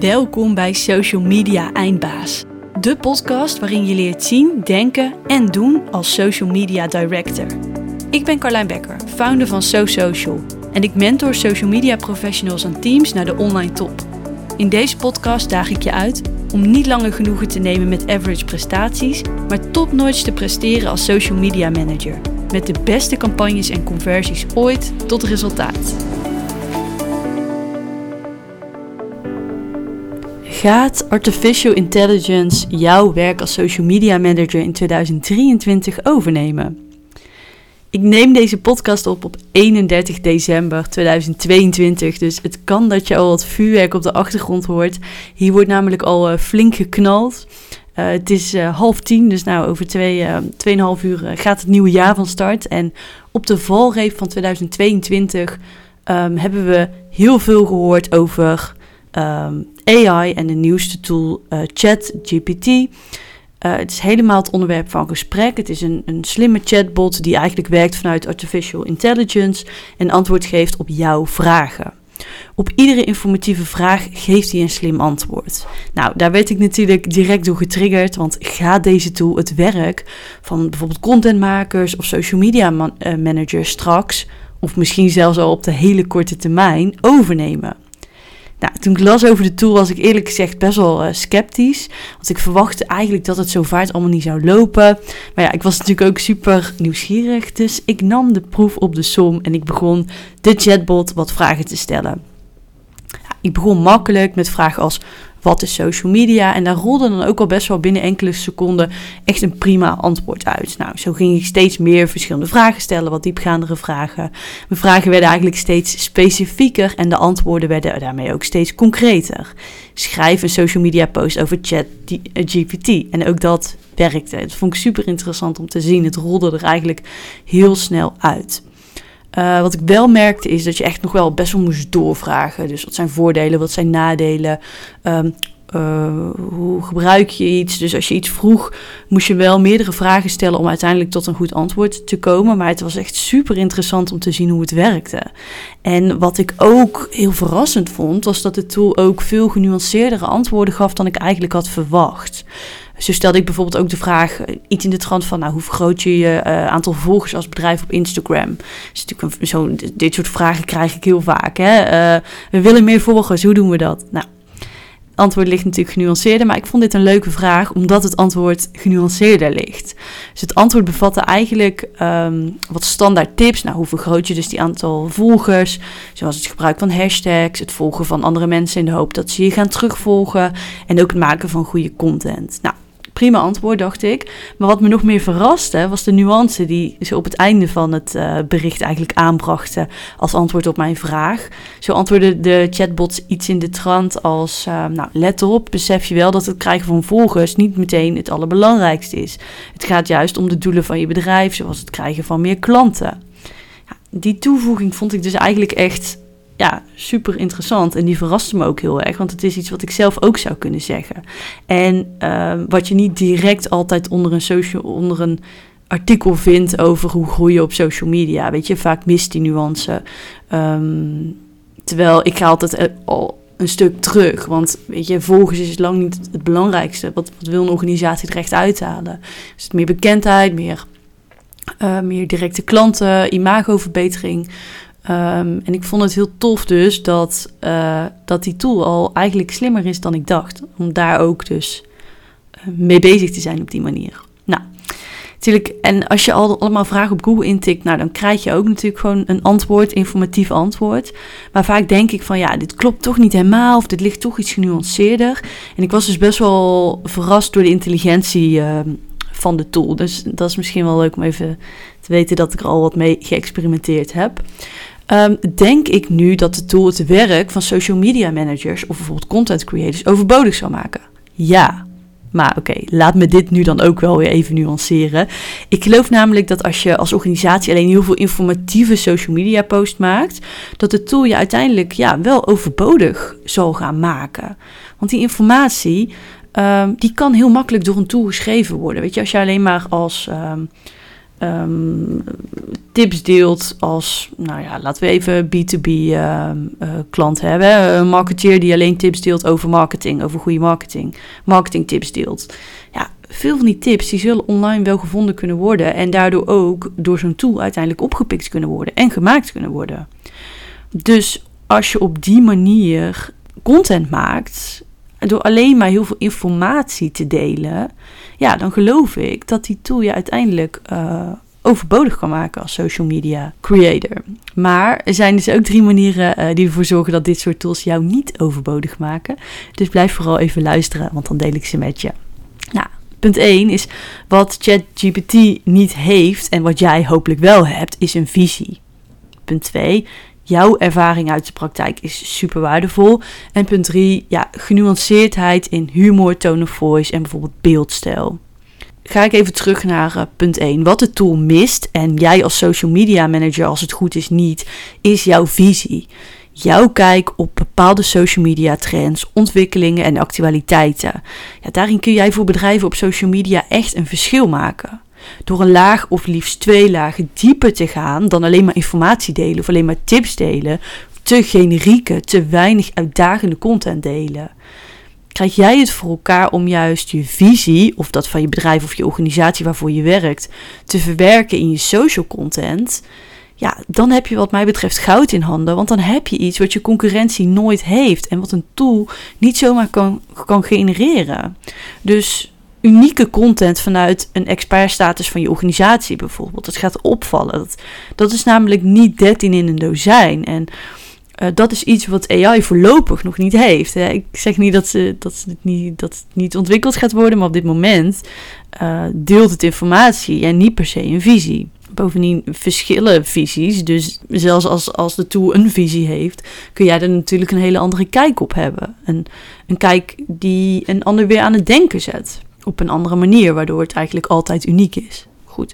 Welkom bij Social Media Eindbaas. De podcast waarin je leert zien, denken en doen als social media director. Ik ben Carlijn Becker, founder van SoSocial. En ik mentor social media professionals en teams naar de online top. In deze podcast daag ik je uit om niet langer genoegen te nemen met average prestaties, maar topnotch te presteren als social media manager. Met de beste campagnes en conversies ooit tot resultaat. Gaat artificial intelligence jouw werk als social media manager in 2023 overnemen? Ik neem deze podcast op op 31 december 2022, dus het kan dat je al wat vuurwerk op de achtergrond hoort. Hier wordt namelijk al uh, flink geknald. Uh, het is uh, half tien, dus nou over twee, tweeënhalf uur gaat het nieuwe jaar van start. En op de valreep van 2022 um, ehm, hebben we heel veel gehoord over um, AI en de nieuwste tool uh, ChatGPT. Uh, het is helemaal het onderwerp van gesprek. Het is een, een slimme chatbot die eigenlijk werkt vanuit artificial intelligence en antwoord geeft op jouw vragen. Op iedere informatieve vraag geeft hij een slim antwoord. Nou, daar werd ik natuurlijk direct door getriggerd, want gaat deze tool het werk van bijvoorbeeld contentmakers of social media uh, managers straks, of misschien zelfs al op de hele korte termijn, overnemen? Nou, toen ik las over de tool was ik eerlijk gezegd best wel uh, sceptisch. Want ik verwachtte eigenlijk dat het zo vaart allemaal niet zou lopen. Maar ja, ik was natuurlijk ook super nieuwsgierig. Dus ik nam de proef op de som en ik begon de chatbot wat vragen te stellen. Ik begon makkelijk met vragen als wat is social media? En daar rolde dan ook al best wel binnen enkele seconden echt een prima antwoord uit. Nou, zo ging ik steeds meer verschillende vragen stellen, wat diepgaandere vragen. Mijn vragen werden eigenlijk steeds specifieker en de antwoorden werden daarmee ook steeds concreter. Schrijf een social media post over chat GPT. En ook dat werkte. Het vond ik super interessant om te zien. Het rolde er eigenlijk heel snel uit. Uh, wat ik wel merkte is dat je echt nog wel best wel moest doorvragen. Dus wat zijn voordelen, wat zijn nadelen? Um, uh, hoe gebruik je iets? Dus als je iets vroeg, moest je wel meerdere vragen stellen om uiteindelijk tot een goed antwoord te komen. Maar het was echt super interessant om te zien hoe het werkte. En wat ik ook heel verrassend vond, was dat de tool ook veel genuanceerdere antwoorden gaf dan ik eigenlijk had verwacht. Zo stelde ik bijvoorbeeld ook de vraag, eh, iets in de trant van, nou, hoe vergroot je je uh, aantal volgers als bedrijf op Instagram? Dus natuurlijk een, dit soort vragen krijg ik heel vaak. Hè? Uh, we willen meer volgers, hoe doen we dat? Nou, antwoord ligt natuurlijk genuanceerder, maar ik vond dit een leuke vraag omdat het antwoord genuanceerder ligt. Dus het antwoord bevatte eigenlijk um, wat standaard tips. Nou, hoe vergroot je dus die aantal volgers? Zoals het gebruik van hashtags, het volgen van andere mensen in de hoop dat ze je gaan terugvolgen en ook het maken van goede content. Nou, prima antwoord, dacht ik. Maar wat me nog meer verraste, was de nuance die ze op het einde van het uh, bericht eigenlijk aanbrachten als antwoord op mijn vraag. Zo antwoordde de chatbots iets in de trant als, uh, nou, let op, besef je wel dat het krijgen van volgers niet meteen het allerbelangrijkste is. Het gaat juist om de doelen van je bedrijf, zoals het krijgen van meer klanten. Ja, die toevoeging vond ik dus eigenlijk echt ja, super interessant. En die verraste me ook heel erg, want het is iets wat ik zelf ook zou kunnen zeggen. En uh, wat je niet direct altijd onder een, social, onder een artikel vindt over hoe groeien op social media. Weet je, vaak mist die nuance. Um, terwijl ik ga altijd eh, al een stuk terug. Want weet je, volgens is lang niet het belangrijkste. Wat, wat wil een organisatie er echt uithalen? Is het meer bekendheid, meer, uh, meer directe klanten, imagoverbetering? Um, en ik vond het heel tof dus dat, uh, dat die tool al eigenlijk slimmer is dan ik dacht. Om daar ook dus uh, mee bezig te zijn op die manier. Nou, natuurlijk, en als je al allemaal vragen op Google intikt, nou dan krijg je ook natuurlijk gewoon een antwoord, informatief antwoord. Maar vaak denk ik van ja, dit klopt toch niet helemaal of dit ligt toch iets genuanceerder. En ik was dus best wel verrast door de intelligentie uh, van de tool. Dus dat is misschien wel leuk om even te weten dat ik er al wat mee geëxperimenteerd heb. Um, denk ik nu dat de tool het werk van social media managers of bijvoorbeeld content creators overbodig zou maken? Ja. Maar oké, laat me dit nu dan ook wel weer even nuanceren. Ik geloof namelijk dat als je als organisatie alleen heel veel informatieve social media post maakt, dat de tool je uiteindelijk ja, wel overbodig zal gaan maken. Want die informatie, um, die kan heel makkelijk door een tool geschreven worden. Weet je, als je alleen maar als. Um, ehm, tips deelt als, nou ja, laten we even B2B uh, uh, klant hebben. Een marketeer die alleen tips deelt over marketing, over goede marketing. Marketing tips deelt. Ja, veel van die tips die zullen online wel gevonden kunnen worden en daardoor ook door zo'n tool uiteindelijk opgepikt kunnen worden en gemaakt kunnen worden. Dus als je op die manier content maakt, door alleen maar heel veel informatie te delen, ja, dan geloof ik dat die tool je uiteindelijk uh, overbodig kan maken als social media creator. Maar er zijn dus ook drie manieren uh, die ervoor zorgen dat dit soort tools jou niet overbodig maken. Dus blijf vooral even luisteren, want dan deel ik ze met je. Nou, punt 1 is wat ChatGPT niet heeft en wat jij hopelijk wel hebt, is een visie. Punt 2, jouw ervaring uit de praktijk is super waardevol. En punt 3, ja, genuanceerdheid in humor, tone of voice en bijvoorbeeld beeldstijl. Ga ik even terug naar uh, punt 1. Wat de tool mist, en jij als social media manager, als het goed is, niet, is jouw visie. Jouw kijk op bepaalde social media trends, ontwikkelingen en actualiteiten. Ja, daarin kun jij voor bedrijven op social media echt een verschil maken. Door een laag of liefst twee lagen dieper te gaan dan alleen maar informatie delen of alleen maar tips delen, te generieke, te weinig uitdagende content delen. Krijg jij het voor elkaar om juist je visie, of dat van je bedrijf of je organisatie waarvoor je werkt, te verwerken in je social content? Ja, dan heb je wat mij betreft goud in handen. Want dan heb je iets wat je concurrentie nooit heeft. En wat een tool niet zomaar kan, kan genereren. Dus unieke content vanuit een expertstatus van je organisatie bijvoorbeeld. Dat gaat opvallen. Dat, is namelijk niet 13 in een dozijn. En uh, dat is iets wat AI voorlopig nog niet heeft. Ik zeg niet dat, ze, dat, het niet dat het niet ontwikkeld gaat worden, maar op dit moment uh, deelt het informatie en niet per se een visie. Bovendien verschillen visies. Dus zelfs als, als de tool een visie heeft, kun jij er natuurlijk een hele andere kijk op hebben. Een, een kijk die een ander weer aan het denken zet op een andere manier, waardoor het eigenlijk altijd uniek is. Goed.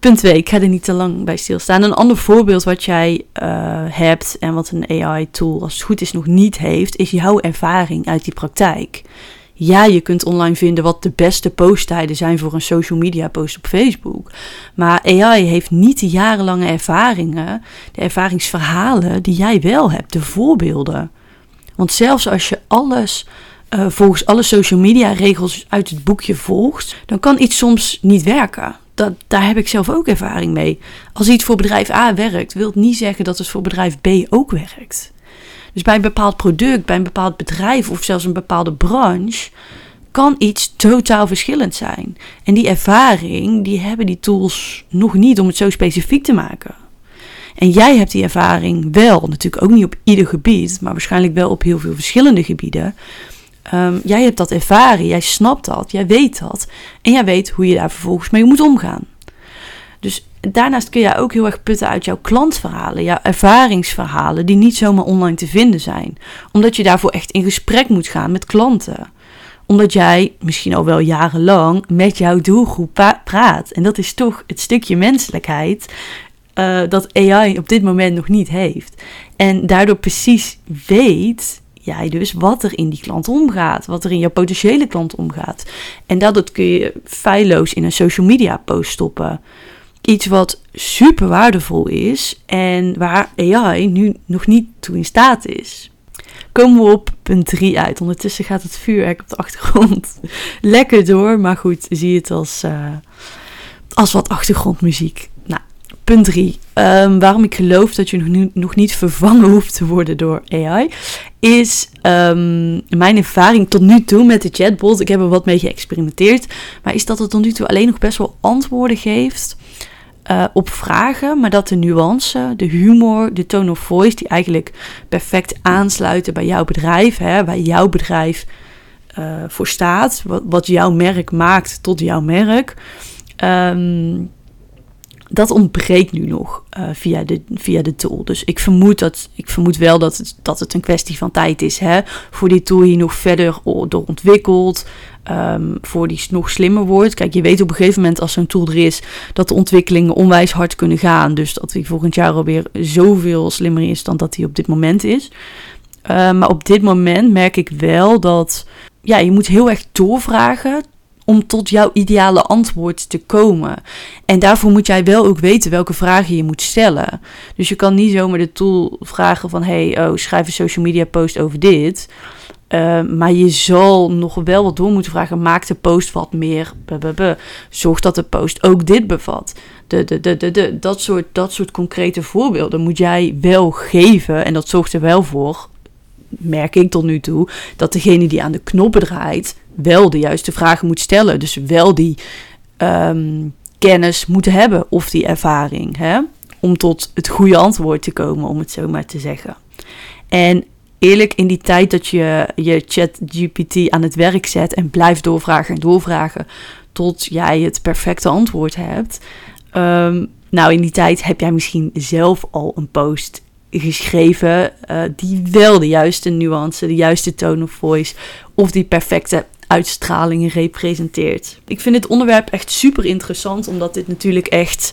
Punt 2, ik ga er niet te lang bij stilstaan. Een ander voorbeeld wat jij uh, hebt en wat een AI-tool, als het goed is, nog niet heeft, is jouw ervaring uit die praktijk. Ja, je kunt online vinden wat de beste posttijden zijn voor een social media post op Facebook. Maar AI heeft niet de jarenlange ervaringen, de ervaringsverhalen die jij wel hebt, de voorbeelden. Want zelfs als je alles uh, volgens alle social media regels uit het boekje volgt, dan kan iets soms niet werken. Dat, daar heb ik zelf ook ervaring mee. Als iets voor bedrijf A werkt, wil het niet zeggen dat het voor bedrijf B ook werkt. Dus bij een bepaald product, bij een bepaald bedrijf of zelfs een bepaalde branche kan iets totaal verschillend zijn. En die ervaring, die hebben die tools nog niet om het zo specifiek te maken. En jij hebt die ervaring wel, natuurlijk ook niet op ieder gebied, maar waarschijnlijk wel op heel veel verschillende gebieden. Um, jij hebt dat ervaren, jij snapt dat, jij weet dat. En jij weet hoe je daar vervolgens mee moet omgaan. Dus daarnaast kun je ook heel erg putten uit jouw klantverhalen, jouw ervaringsverhalen, die niet zomaar online te vinden zijn. Omdat je daarvoor echt in gesprek moet gaan met klanten. Omdat jij misschien al wel jarenlang met jouw doelgroep praat. En dat is toch het stukje menselijkheid uh, dat AI op dit moment nog niet heeft. En daardoor precies weet jij dus wat er in die klant omgaat, wat er in jouw potentiële klant omgaat. En dat kun je feilloos in een social media post stoppen. Iets wat super waardevol is en waar AI nu nog niet toe in staat is. Komen we op punt 3 uit. Ondertussen gaat het vuurwerk op de achtergrond lekker door, maar goed, zie het als, uh, als wat achtergrondmuziek. Punt 3. Ehm, waarom ik geloof dat je nog, nu, nog niet vervangen hoeft te worden door AI, is um, mijn ervaring tot nu toe met de chatbot. Ik heb er wat mee geëxperimenteerd, maar is dat het tot nu toe alleen nog best wel antwoorden geeft uh, op vragen, maar dat de nuance, de humor, de tone of voice, die eigenlijk perfect aansluiten bij jouw bedrijf, hè, bij jouw bedrijf uh, voor staat, wat, wat jouw merk maakt tot jouw merk. Um, dat ontbreekt nu nog uh, via, de, via de tool. Dus ik vermoed, dat, ik vermoed wel dat het, dat het een kwestie van tijd is. Hè, voor die tool hier nog verder door ontwikkeld. Um, voor die nog slimmer wordt. Kijk, je weet op een gegeven moment als zo'n tool er is, dat de ontwikkelingen onwijs hard kunnen gaan. Dus dat die volgend jaar alweer zoveel slimmer is dan dat die op dit moment is. Uh, maar op dit moment merk ik wel dat ja, je moet heel erg doorvragen om tot jouw ideale antwoord te komen. En daarvoor moet jij wel ook weten welke vragen je moet stellen. Dus je kan niet zomaar de tool vragen van... hey, oh, schrijf een social media post over dit... Uh, maar je zal nog wel wat door moeten vragen. Maak de post wat meer. Zorg dat de post ook dit bevat. De, de, de, de, dat, soort, dat soort concrete voorbeelden moet jij wel geven. En dat zorgt er wel voor, merk ik tot nu toe, dat degene die aan de knoppen draait wel de juiste vragen moet stellen. Dus wel die um, kennis moet hebben of die ervaring. Hè? Om tot het goede antwoord te komen, om het zo maar te zeggen. En eerlijk, in die tijd dat je je chat GPT aan het werk zet en blijft doorvragen en doorvragen tot jij het perfecte antwoord hebt. Um, nou, in die tijd heb jij misschien zelf al een post geschreven uh, die wel de juiste nuance, de juiste tone of voice of die perfecte uitstraling representeert. Ik vind dit onderwerp echt super interessant, omdat dit natuurlijk echt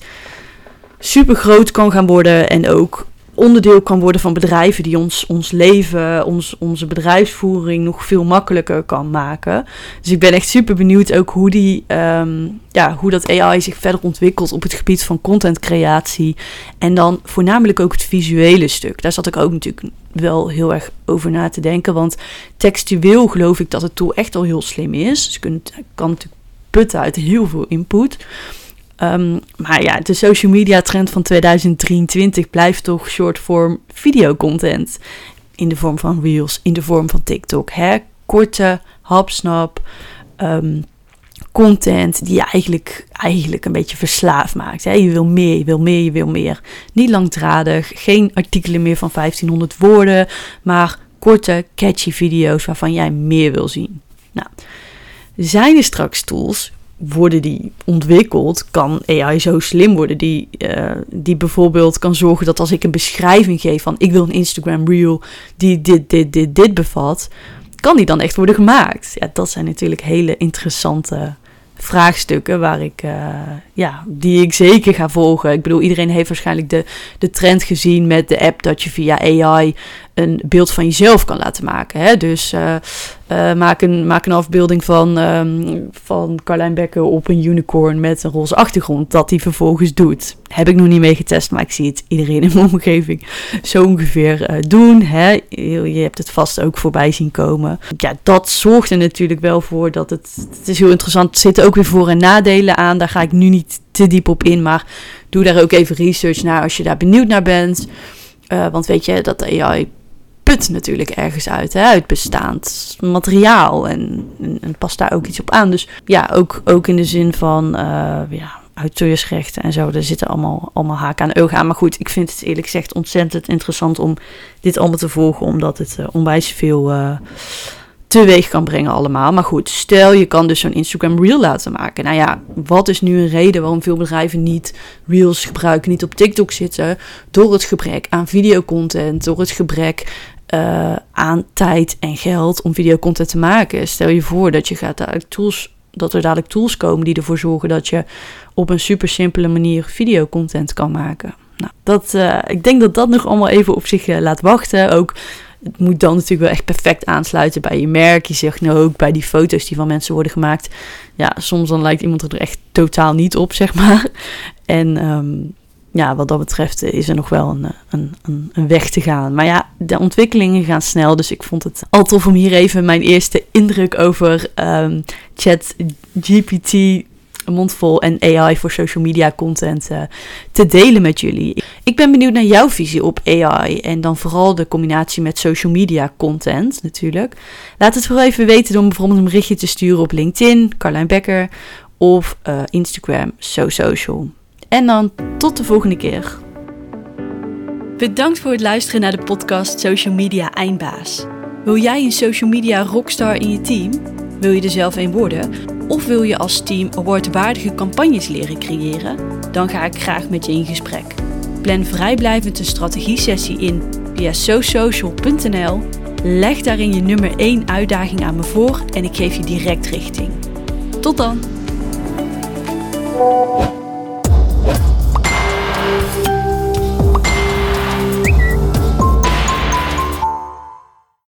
super groot kan gaan worden en ook onderdeel kan worden van bedrijven die ons, ons leven, ons, onze bedrijfsvoering nog veel makkelijker kan maken. Dus ik ben echt super benieuwd ook hoe, die, ehm, ja, hoe dat AI zich verder ontwikkelt op het gebied van contentcreatie. En dan voornamelijk ook het visuele stuk. Daar zat ik ook natuurlijk wel heel erg over na te denken. Want textueel geloof ik dat het tool echt al heel slim is. Dus je kunt, kan natuurlijk putten uit heel veel input. Ehm, maar ja, de social media trend van 2023 blijft toch short-form videocontent. In de vorm van reels, in de vorm van TikTok. Hè? Korte, hapsnap um, content die je eigenlijk, eigenlijk een beetje verslaafd maakt. Hè? Je wil meer, je wil meer, je wil meer. Niet langdradig, geen artikelen meer van 1500 woorden, maar korte, catchy video's waarvan jij meer wil zien. Nou, zijn er straks tools worden die ontwikkeld, kan AI zo slim worden. Die, uh, die bijvoorbeeld kan zorgen dat als ik een beschrijving geef van ik wil een Instagram reel die dit, dit, dit, dit bevat, kan die dan echt worden gemaakt? Ja, dat zijn natuurlijk hele interessante vraagstukken waar ik, uh, ja, die ik zeker ga volgen. Ik bedoel, iedereen heeft waarschijnlijk de, de trend gezien met de app dat je via AI een beeld van jezelf kan laten maken. Hè? Dus uh, uh, maak, een, maak een afbeelding van, um, van Carlijn Becker op een unicorn met een roze achtergrond. Dat die vervolgens doet. Heb ik nog niet mee getest, maar ik zie het iedereen in mijn omgeving zo ongeveer uh, doen. Hè? Je hebt het vast ook voorbij zien komen. Ja, dat zorgt er natuurlijk wel voor dat het. Het is heel interessant. Er zitten ook weer voor- en nadelen aan. Daar ga ik nu niet te diep op in. Maar doe daar ook even research naar als je daar benieuwd naar bent. Uh, want weet je, dat AI natuurlijk ergens uit, hè, uit bestaand materiaal. En, en, past daar ook iets op aan. Dus ja, ook, ook in de zin van uh, ja, auteursrechten en zo. Daar zitten allemaal, allemaal haken aan ogen aan. Maar goed, ik vind het eerlijk gezegd ontzettend interessant om dit allemaal te volgen. Omdat het uh, onwijs veel... Uh, teweeg kan brengen allemaal. Maar goed, stel je kan dus zo'n Instagram reel laten maken. Nou ja, wat is nu een reden waarom veel bedrijven niet reels gebruiken, niet op TikTok zitten? Door het gebrek aan videocontent, door het gebrek uh, aan tijd en geld om videocontent te maken. Stel je voor dat je gaat dadelijk tools, dat er dadelijk tools komen die ervoor zorgen dat je op een super simpele manier videocontent kan maken. Nou, dat, uh, ik denk dat dat nog allemaal even op zich uh, laat wachten. Ook het moet dan natuurlijk wel echt perfect aansluiten bij je merk. Je zegt nou ook bij die foto's die van mensen worden gemaakt. Ja, soms dan lijkt iemand er echt totaal niet op, zeg maar. En um, ja, wat dat betreft is er nog wel een, een, een, een, weg te gaan. Maar ja, de ontwikkelingen gaan snel. Dus ik vond het al tof om hier even mijn eerste indruk over um, chat GPT mondvol en AI voor social media content uh, te delen met jullie. Ik ben benieuwd naar jouw visie op AI en dan vooral de combinatie met social media content natuurlijk. Laat het vooral even weten door bijvoorbeeld een berichtje te sturen op LinkedIn, Carlijn Becker of uh, Instagram, SoSocial. En dan tot de volgende keer. Bedankt voor het luisteren naar de podcast Social Media Eindbaas. Wil jij een social media rockstar in je team? Wil je er zelf een worden? Of wil je als team awardwaardige campagnes leren creëren? Dan ga ik graag met je in gesprek. Plan vrijblijvend een strategie-sessie in via sosocial.nl. Leg daarin je nummer 1 uitdaging aan me voor en ik geef je direct richting. Tot dan!